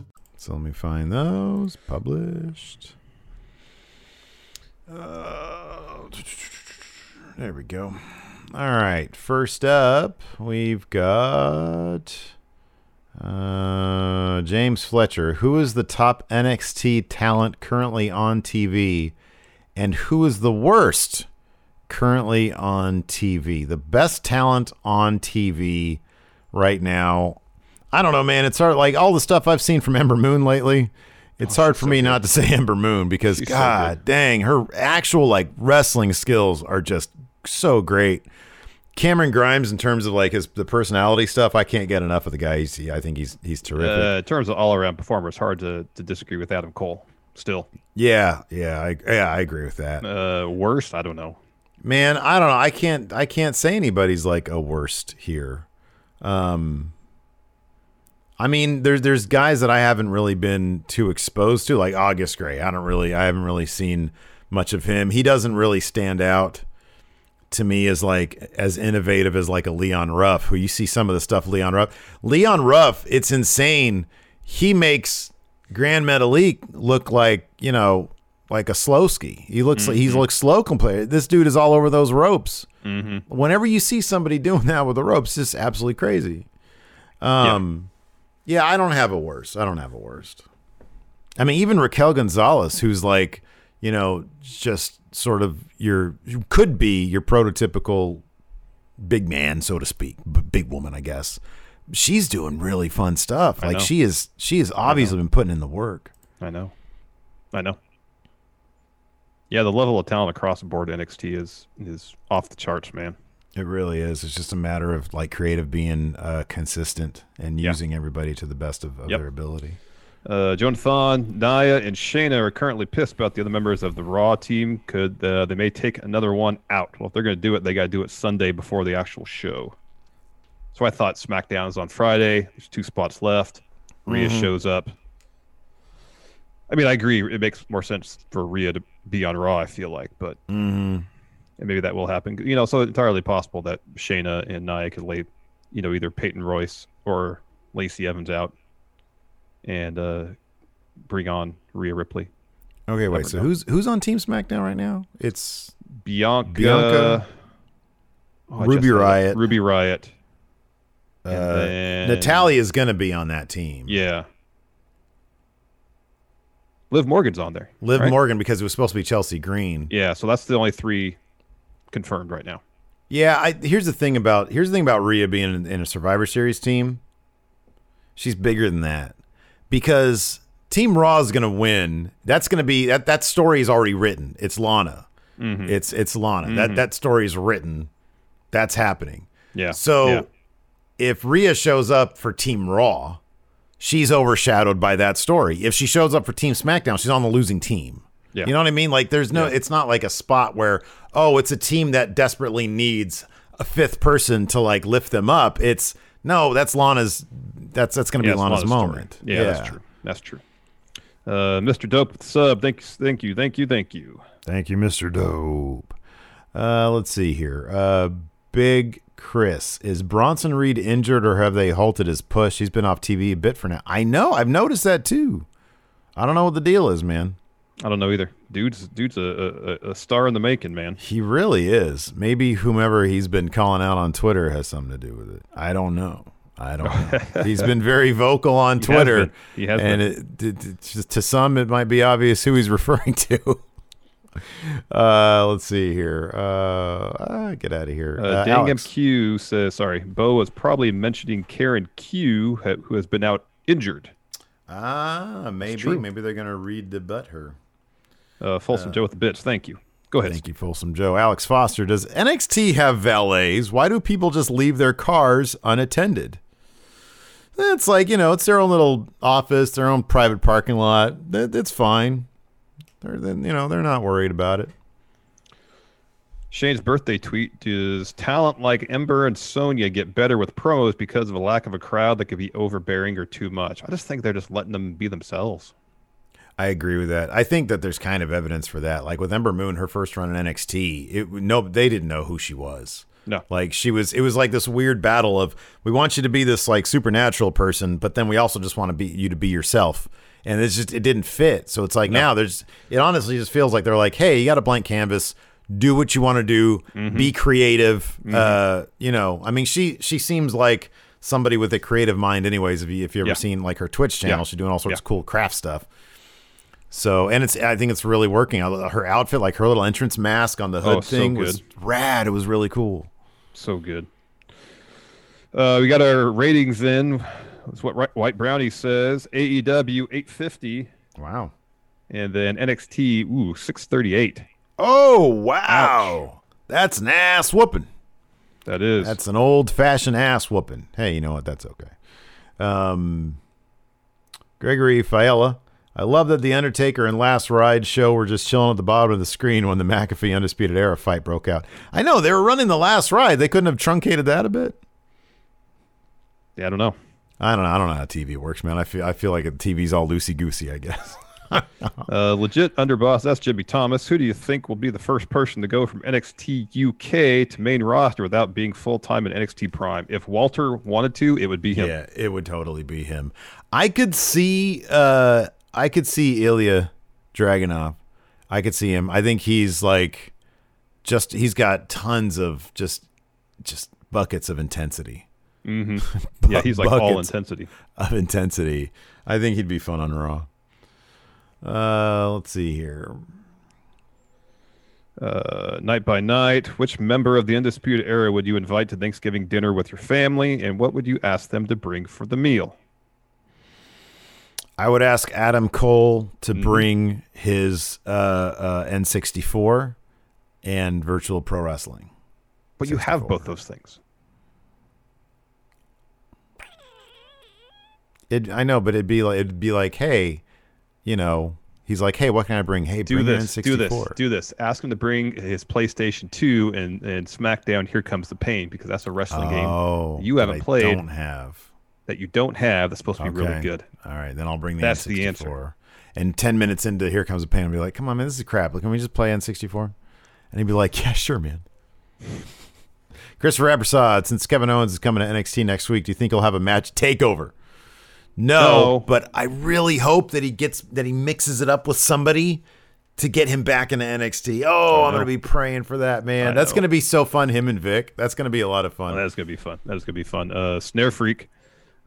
So let me find those. Published. Uh, there we go. All right. First up we've got uh, James Fletcher, who is the top NXT talent currently on TV, and who is the worst currently on TV? The best talent on TV right now. I don't know, man. It's hard. Like all the stuff I've seen from Ember Moon lately, it's hard for me not to say [laughs] Ember Moon because, She's so God dang, her actual like wrestling skills are just so great. Cameron Grimes, in terms of like his the personality stuff, I can't get enough of the guy. He's, I think he's he's terrific. Uh, in terms of all around performer, it's hard to, to disagree with Adam Cole. Still, yeah, yeah, I, yeah, I agree with that. uh, worst, I don't know. Man, I don't know. I can't I can't say anybody's like a worst here. Um I mean, there's there's guys that I haven't really been too exposed to, like August Grey. I don't really I haven't really seen much of him. He doesn't really stand out to me as like as innovative as like a Leon Ruff, who you see some of the stuff Leon Ruff. Leon Ruff, it's insane. He makes Grand Metalik look like, you know, like a slow ski. He looks like he looks slow compared. This dude is all over those ropes. Whenever you see somebody [laughs] doing that with the ropes, it's just absolutely crazy. Um yeah. I don't have a worst. I don't have a worst. I mean, even Raquel Gonzalez, who's like, you know, just sort of your could be your prototypical big man, so to speak, big woman, I guess. She's doing really fun stuff. Like she is, she has obviously been putting in the work. I know. I know. Yeah, the level of talent across the board NXT is is off the charts, man. It really is. It's just a matter of like creative being uh, consistent and Yeah. using everybody to the best of, of Yep. their ability. Uh, Jonathan, Nia, and Shayna are currently pissed about the other members of the Raw team. Could uh, they may take another one out? Well, if they're going to do it, they got to do it Sunday before the actual show. So I thought SmackDown is on Friday. There's two spots left. Rhea Mhm. shows up. I mean, I agree. It makes more sense for Rhea to be on Raw. I feel like, but Mm-hmm. And maybe that will happen. You know, so entirely possible that Shayna and Nia could lay, you know, either Peyton Royce or Lacey Evans out, and uh, bring on Rhea Ripley. Okay, wait. Never So know. who's who's on Team SmackDown right now? It's Bianca, Bianca, Oh, Ruby just said it. Riott. Ruby Riott. Uh, then- Natalya is going to be on that team. Yeah. Liv Morgan's on there. Liv right? Morgan because it was supposed to be Chelsea Green. Yeah, so that's the only three confirmed right now. Yeah, I here's the thing about here's the thing about Rhea being in, in a Survivor Series team. She's bigger than that because Team Raw is going to win. That's going to be that that story is already written. It's Lana. Mhm. It's it's Lana. Mhm. That that story is written. That's happening. Yeah. So yeah. if Rhea shows up for Team Raw, she's overshadowed by that story. If she shows up for Team SmackDown, she's on the losing team. Yeah. You know what I mean? Like there's no Yeah. it's not like a spot where oh, it's a team that desperately needs a fifth person to like lift them up. It's no, that's Lana's that's that's going to Yeah, be Lana's Lana's moment. Yeah, that's true. That's true. Uh, Mr. Dope with the sub. Thanks. thank you, thank you, thank you. Thank you, Mr. Dope. Uh, let's see here. Uh, Big Chris. Is Bronson Reed injured or have they halted his push? He's been off TV a bit for now. I know. I've noticed that too. I don't know what the deal is, man. I don't know either. Dude's dude's a, a, a star in the making, man. He really is. Maybe whomever he's been calling out on Twitter has something to do with it. I don't know. I don't know. [laughs] he's been very vocal on He has Twitter. been. He has and been. It, t- t- just to some, it might be obvious who he's [laughs] referring to. Uh, let's see here. Uh, ah, get out of here. Uh, Uh, Dang. MQ says, sorry, Bo was probably mentioning Karen Q, who has been out injured. Ah, maybe. Maybe they're gonna read the butt her. Uh, Folsom Joe with the bits. Thank you. Go ahead. Thank you, Folsom Joe. Alex Foster, does NXT have valets? Why do people just leave their cars unattended? It's like, you know, it's their own little office, their own private parking lot. That's fine. They're, then you know, they're not worried about it. Shane's birthday tweet Does talent like Ember and Sonya get better with promos because of a lack of a crowd that could be overbearing or too much? I just think they're just letting them be themselves. I agree with that. I think that there's kind of evidence for that. Like with Ember Moon, her first run in NXT, it no, they didn't know who she was. No. Like she was, it was like this weird battle of we want you to be this like supernatural person, but then we also just want to be you to be yourself, and it's just it didn't fit. So it's like now there's it honestly just feels like they're like, hey, you got a blank canvas, do what you want to do, Mm-hmm. be creative. Uh, you know, I mean, she she seems like somebody with a creative mind, anyways. If you if you ever Yeah. seen like her Twitch channel, Yeah. she's doing all sorts Yeah. of cool craft stuff. So and it's I think it's really working. Her outfit, like her little entrance mask on the hood Oh, so thing, was rad. It was really cool. So good. Uh, we got our ratings in. That's what White Brownie says. AEW 850. Wow. And then NXT, ooh, 638. Oh wow, that's an ass whooping. That is. That's an old fashioned ass whooping. Hey, you know what? That's okay. Um, Gregory Faella. I love that the Undertaker and Last Ride show were just chilling at the bottom of the screen when the McAfee Undisputed Era fight broke out. I know they were running the Last Ride. They couldn't have truncated that a bit. yeah, I don't know. I don't know. I don't know how TV works, man. I feel I feel like the TV's all loosey goosey. I guess. [laughs] Uh, legit underboss, that's Jimmy Thomas. Who do you think will be the first person to go from NXT UK to main roster without being full time in NXT Prime? If Walter wanted to, it would be him. Yeah, it would totally be him. I could see uh I could see Ilya Dragunov. I could see him. I think he's like just he's got tons of just just buckets of intensity. hmm [laughs] Yeah, he's like all intensity. Of intensity. I think he'd be fun on Raw. Uh, let's see here. Uh, night by night, which member of the Undisputed Era would you invite to Thanksgiving dinner with your family, and what would you ask them to bring for the meal? I would ask Adam Cole to bring his uh, uh, N64 and Virtual Pro Wrestling. But you have both those things. It, I know, but it'd be like it'd be like, hey, you know, he's like, hey, what can I bring? Hey, Do bring this. N64. Do this. Do this. Ask him to bring his PlayStation 2 and, and SmackDown Here Comes the Pain because that's a wrestling Oh, game you haven't I played Don't have. That you don't have that's supposed to be really good. All right, then I'll bring the That's N64. the answer. And ten minutes into Here Comes the Pain, I'll be like, come on, man, this is crap. Can we just play N64? And he'd be like, yeah, sure, man. Christopher Ebersod, since Kevin Owens is coming to NXT next week, do you think he'll have a match takeover? No, No. but I really hope that he gets that he mixes it up with somebody to get him back into NXT. Oh, I'm gonna be praying for that, man. I That's know. gonna be so fun. Him and Vic. That's gonna be a lot of fun. Oh, that is going to be fun. That is going to be fun. Uh, Snare Freak.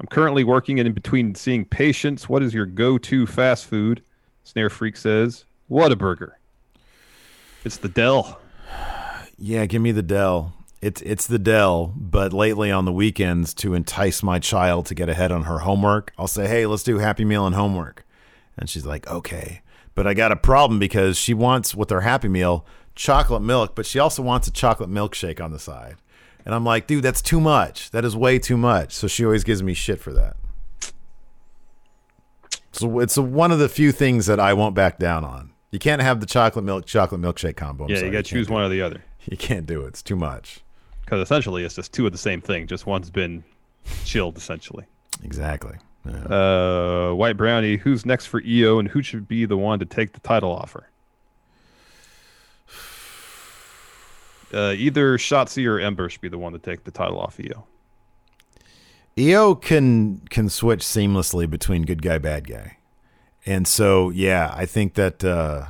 I'm currently working in between seeing patients. What is your go-to fast food? Snare Freak says, Whataburger. It's the Dell. Yeah, give me the Dell. It's it's the Dell, but lately on the weekends to entice my child to get ahead on her homework, I'll say, "Hey, let's do Happy Meal and homework," and she's like, "Okay." But I got a problem because she wants with her Happy Meal chocolate milk, but she also wants a chocolate milkshake on the side, and I'm like, "Dude, that's too much. That is way too much." So she always gives me shit for that. So it's one of the few things that I won't back down on. You can't have the chocolate milk chocolate milkshake combo. I'm yeah, sorry, you got to choose one or the other. [laughs] You can't do it. It's too much. Because essentially, it's just two of the same thing. Just one's been chilled, essentially. Exactly. Yeah. Uh, White Brownie. Who's next for Io, and who should be the one to take the title offer? Uh, either Shotzi or Ember should be the one to take the title off Io. Io can can switch seamlessly between good guy bad guy, and so yeah, I think that uh,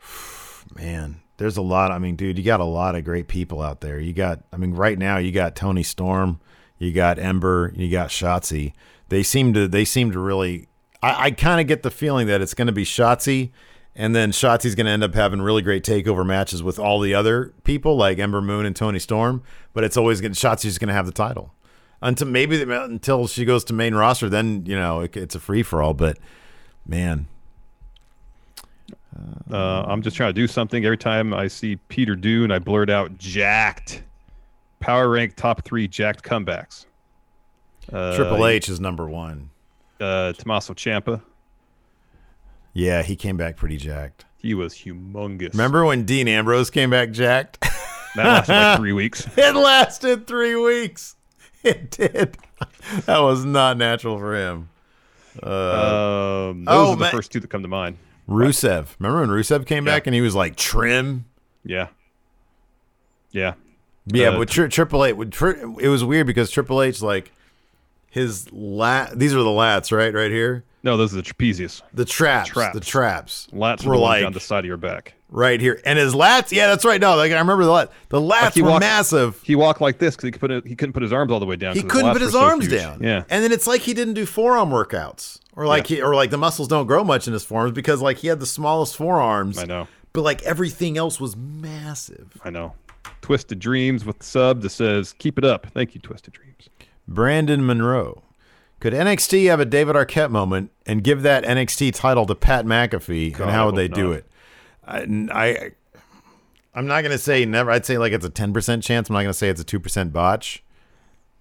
[sighs] man, there's a lot. I mean, dude, you got a lot of great people out there. You got, I mean, right now you got Toni Storm, you got Ember, you got Shotzi. They seem to they seem to really. I, I kind of get the feeling that it's going to be Shotzi. And then Shotzi's going to end up having really great takeover matches with all the other people like Ember Moon and Toni Storm, but it's always going Shotzi's going to have the title until maybe the, until she goes to main roster. Then you know it, it's a free for all. But man, Uh, I'm just trying to do something. Every time I see Peter Dunne, I blurt out "jacked." Power rank top three jacked comebacks. Uh, Triple H is number one. Uh, Tommaso Ciampa. Yeah, he came back pretty jacked. He was humongous. Remember when Dean Ambrose came back jacked? [laughs] that lasted like three weeks. [laughs] it lasted three weeks. It did. [laughs] that was not natural for him. Uh, Um, those oh, are the man. first two that come to mind. Rusev. Remember when Rusev came Yeah. back and he was like trim? Yeah. Yeah. Yeah, Uh, but tri- Triple H, would tri- it was weird because Triple H, like, his lat, these are the lats, right? Right here? No, those are the trapezius. The traps. Traps. The traps. Lats were were the ones like down the side of your back. right here. And his lats, yeah, that's right. No, like, I remember the lats. The lats Like he were walked- massive. He walked like this because he, could put it- he couldn't put his arms all the way down. He couldn't put his so arms huge. down. Yeah. And then it's like he didn't do forearm workouts. Or like he or like the muscles don't grow much in his forearms because like he had the smallest forearms. I know. But like everything else was massive. I know. Twisted Dreams with sub that says, keep it up. Thank you, Twisted Dreams. Brandon Monroe. Could NXT have a David Arquette moment and give that NXT title to Pat McAfee? God, and how would they do not. it? I, I I'm not gonna say never. I'd say like it's a ten percent chance. I'm not gonna say it's a two percent botch,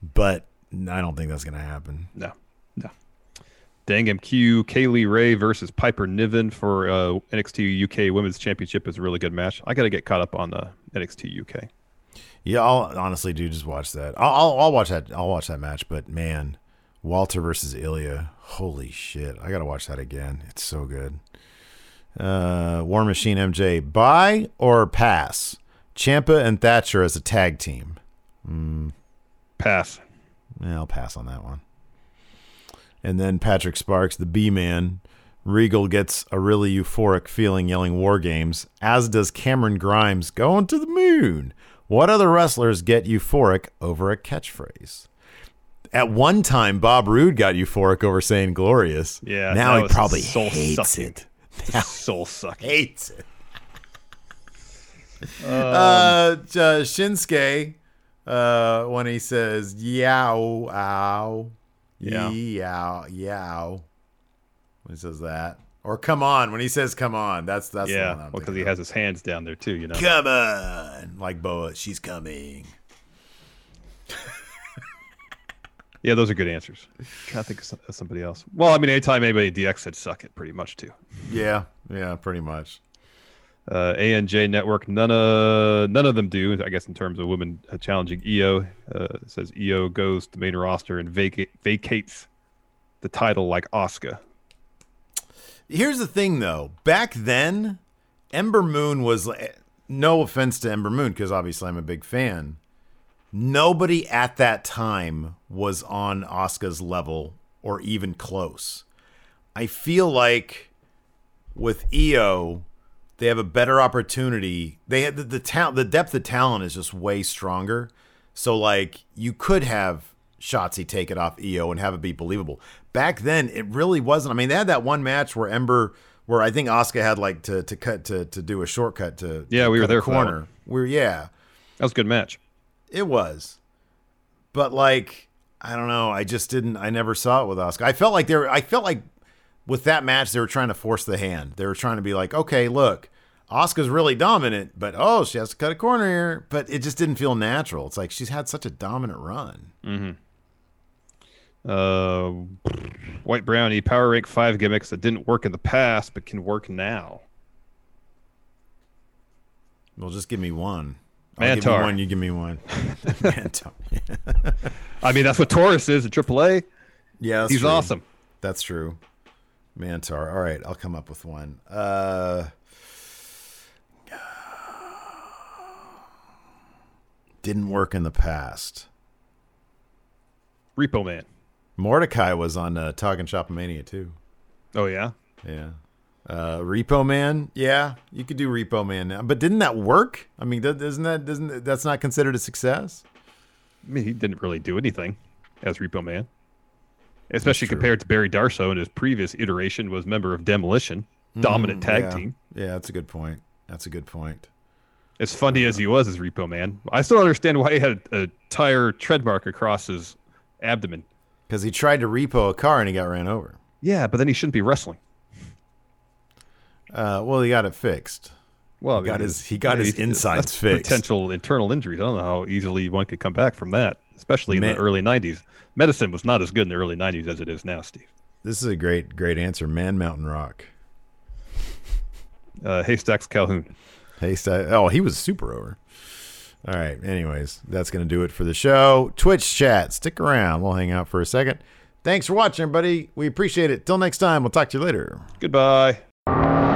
but I don't think that's gonna happen. No. No. Dang MQ, Kay Lee Ray versus Piper Niven for uh, NXT UK Women's Championship is a really good match. I got to get caught up on the NXT UK. Yeah, I'll honestly do just watch that. I'll, I'll I'll watch that. I'll watch that match. But man, Walter versus Ilya, holy shit! I gotta watch that again. It's so good. Uh, War Machine MJ, buy or pass? Ciampa and Thatcher as a tag team. Mm, Pass. yeah, I'll pass on that one. And then Patrick Sparks, the B man. Regal gets a really euphoric feeling yelling war games, as does Cameron Grimes going to the moon. What other wrestlers get euphoric over a catchphrase? At one time, Bob Roode got euphoric over saying glorious. Yeah. Now he probably soul hates sucking. [laughs] it. Soul sucking. Hates it. [laughs] uh, J- Shinsuke, uh, when he says yow, ow, Yeah. yow, yow. When he says that. Or come on, when he says come on, that's that's the one yeah. I'm Well, because he has his hands down there too. You know. Come on, like Boa, she's coming. [laughs] Yeah, those are good answers. trying to think of somebody else. Well, I mean, anytime anybody DX said suck it, pretty much too. Yeah, yeah, pretty much. Uh, ANJ Network, none of none of them do. I guess in terms of women uh, challenging Io, uh, it says Io goes to main roster and vacate, vacates the title like Asuka. Here's the thing, though. Back then, Ember Moon was. No offense to Ember Moon, because obviously I'm a big fan. Nobody at that time was on Asuka's level or even close. I feel like with Io, they have a better opportunity. They had the, the talent, the depth of talent is just way stronger. So like you could have Shotzi take it off Io and have it be believable. Back then, it really wasn't. I mean, they had that one match where Ember, where I think Asuka had like to to cut to to do a shortcut to Yeah, we were there corner. We're yeah, That was a good match. It was, but like I don't know. I just didn't. I never saw it with Asuka. I felt like they were. I felt like with that match they were trying to force the hand. They were trying to be like, okay, look, Asuka's really dominant, but oh, she has to cut a corner here. But it just didn't feel natural. It's like she's had such a dominant run. Mm-hmm. Uh, White Brownie Power Rank Five gimmicks that didn't work in the past but can work now. Well, just give me one. Give you Mantaur. one. You give me one. [laughs] [laughs] Mantaur. I mean, that's what Taurus is at AAA. Yeah, he's true. awesome. That's true. Mantaur. All right, I'll come up with one. Uh, didn't work in the past. Repo Man. Mordecai was on uh, Talking Shop Mania too. Oh yeah. Yeah. Uh, Repo Man. Yeah, you could do Repo Man now, but didn't that work? I mean, isn't that doesn't that's not considered a success? I mean, he didn't really do anything as Repo Man, especially compared to Barry Darsow in his previous iteration was member of Demolition, dominant Mm, tag yeah. team. Yeah, that's a good point. That's a good point. As funny as he was as Repo Man, I still don't understand why he had a, a tire tread mark across his abdomen. Because he tried to repo a car and he got ran over. Yeah, but then he shouldn't be wrestling. Uh, well, he got it fixed. Well, he got I mean, his he got his that's insides fixed. Potential internal injuries. I don't know how easily one could come back from that, especially in Man. the early '90s. Medicine was not as good in the early '90s as it is now, Steve. This is a great great answer. Man Mountain Rock. Uh, Haystacks Calhoun. Hey, sti- oh, he was super over. All right. Anyways, that's going to do it for the show. Twitch chat. Stick around. We'll hang out for a second. Thanks for watching, everybody. We appreciate it. Till next time, we'll talk to you later. Goodbye.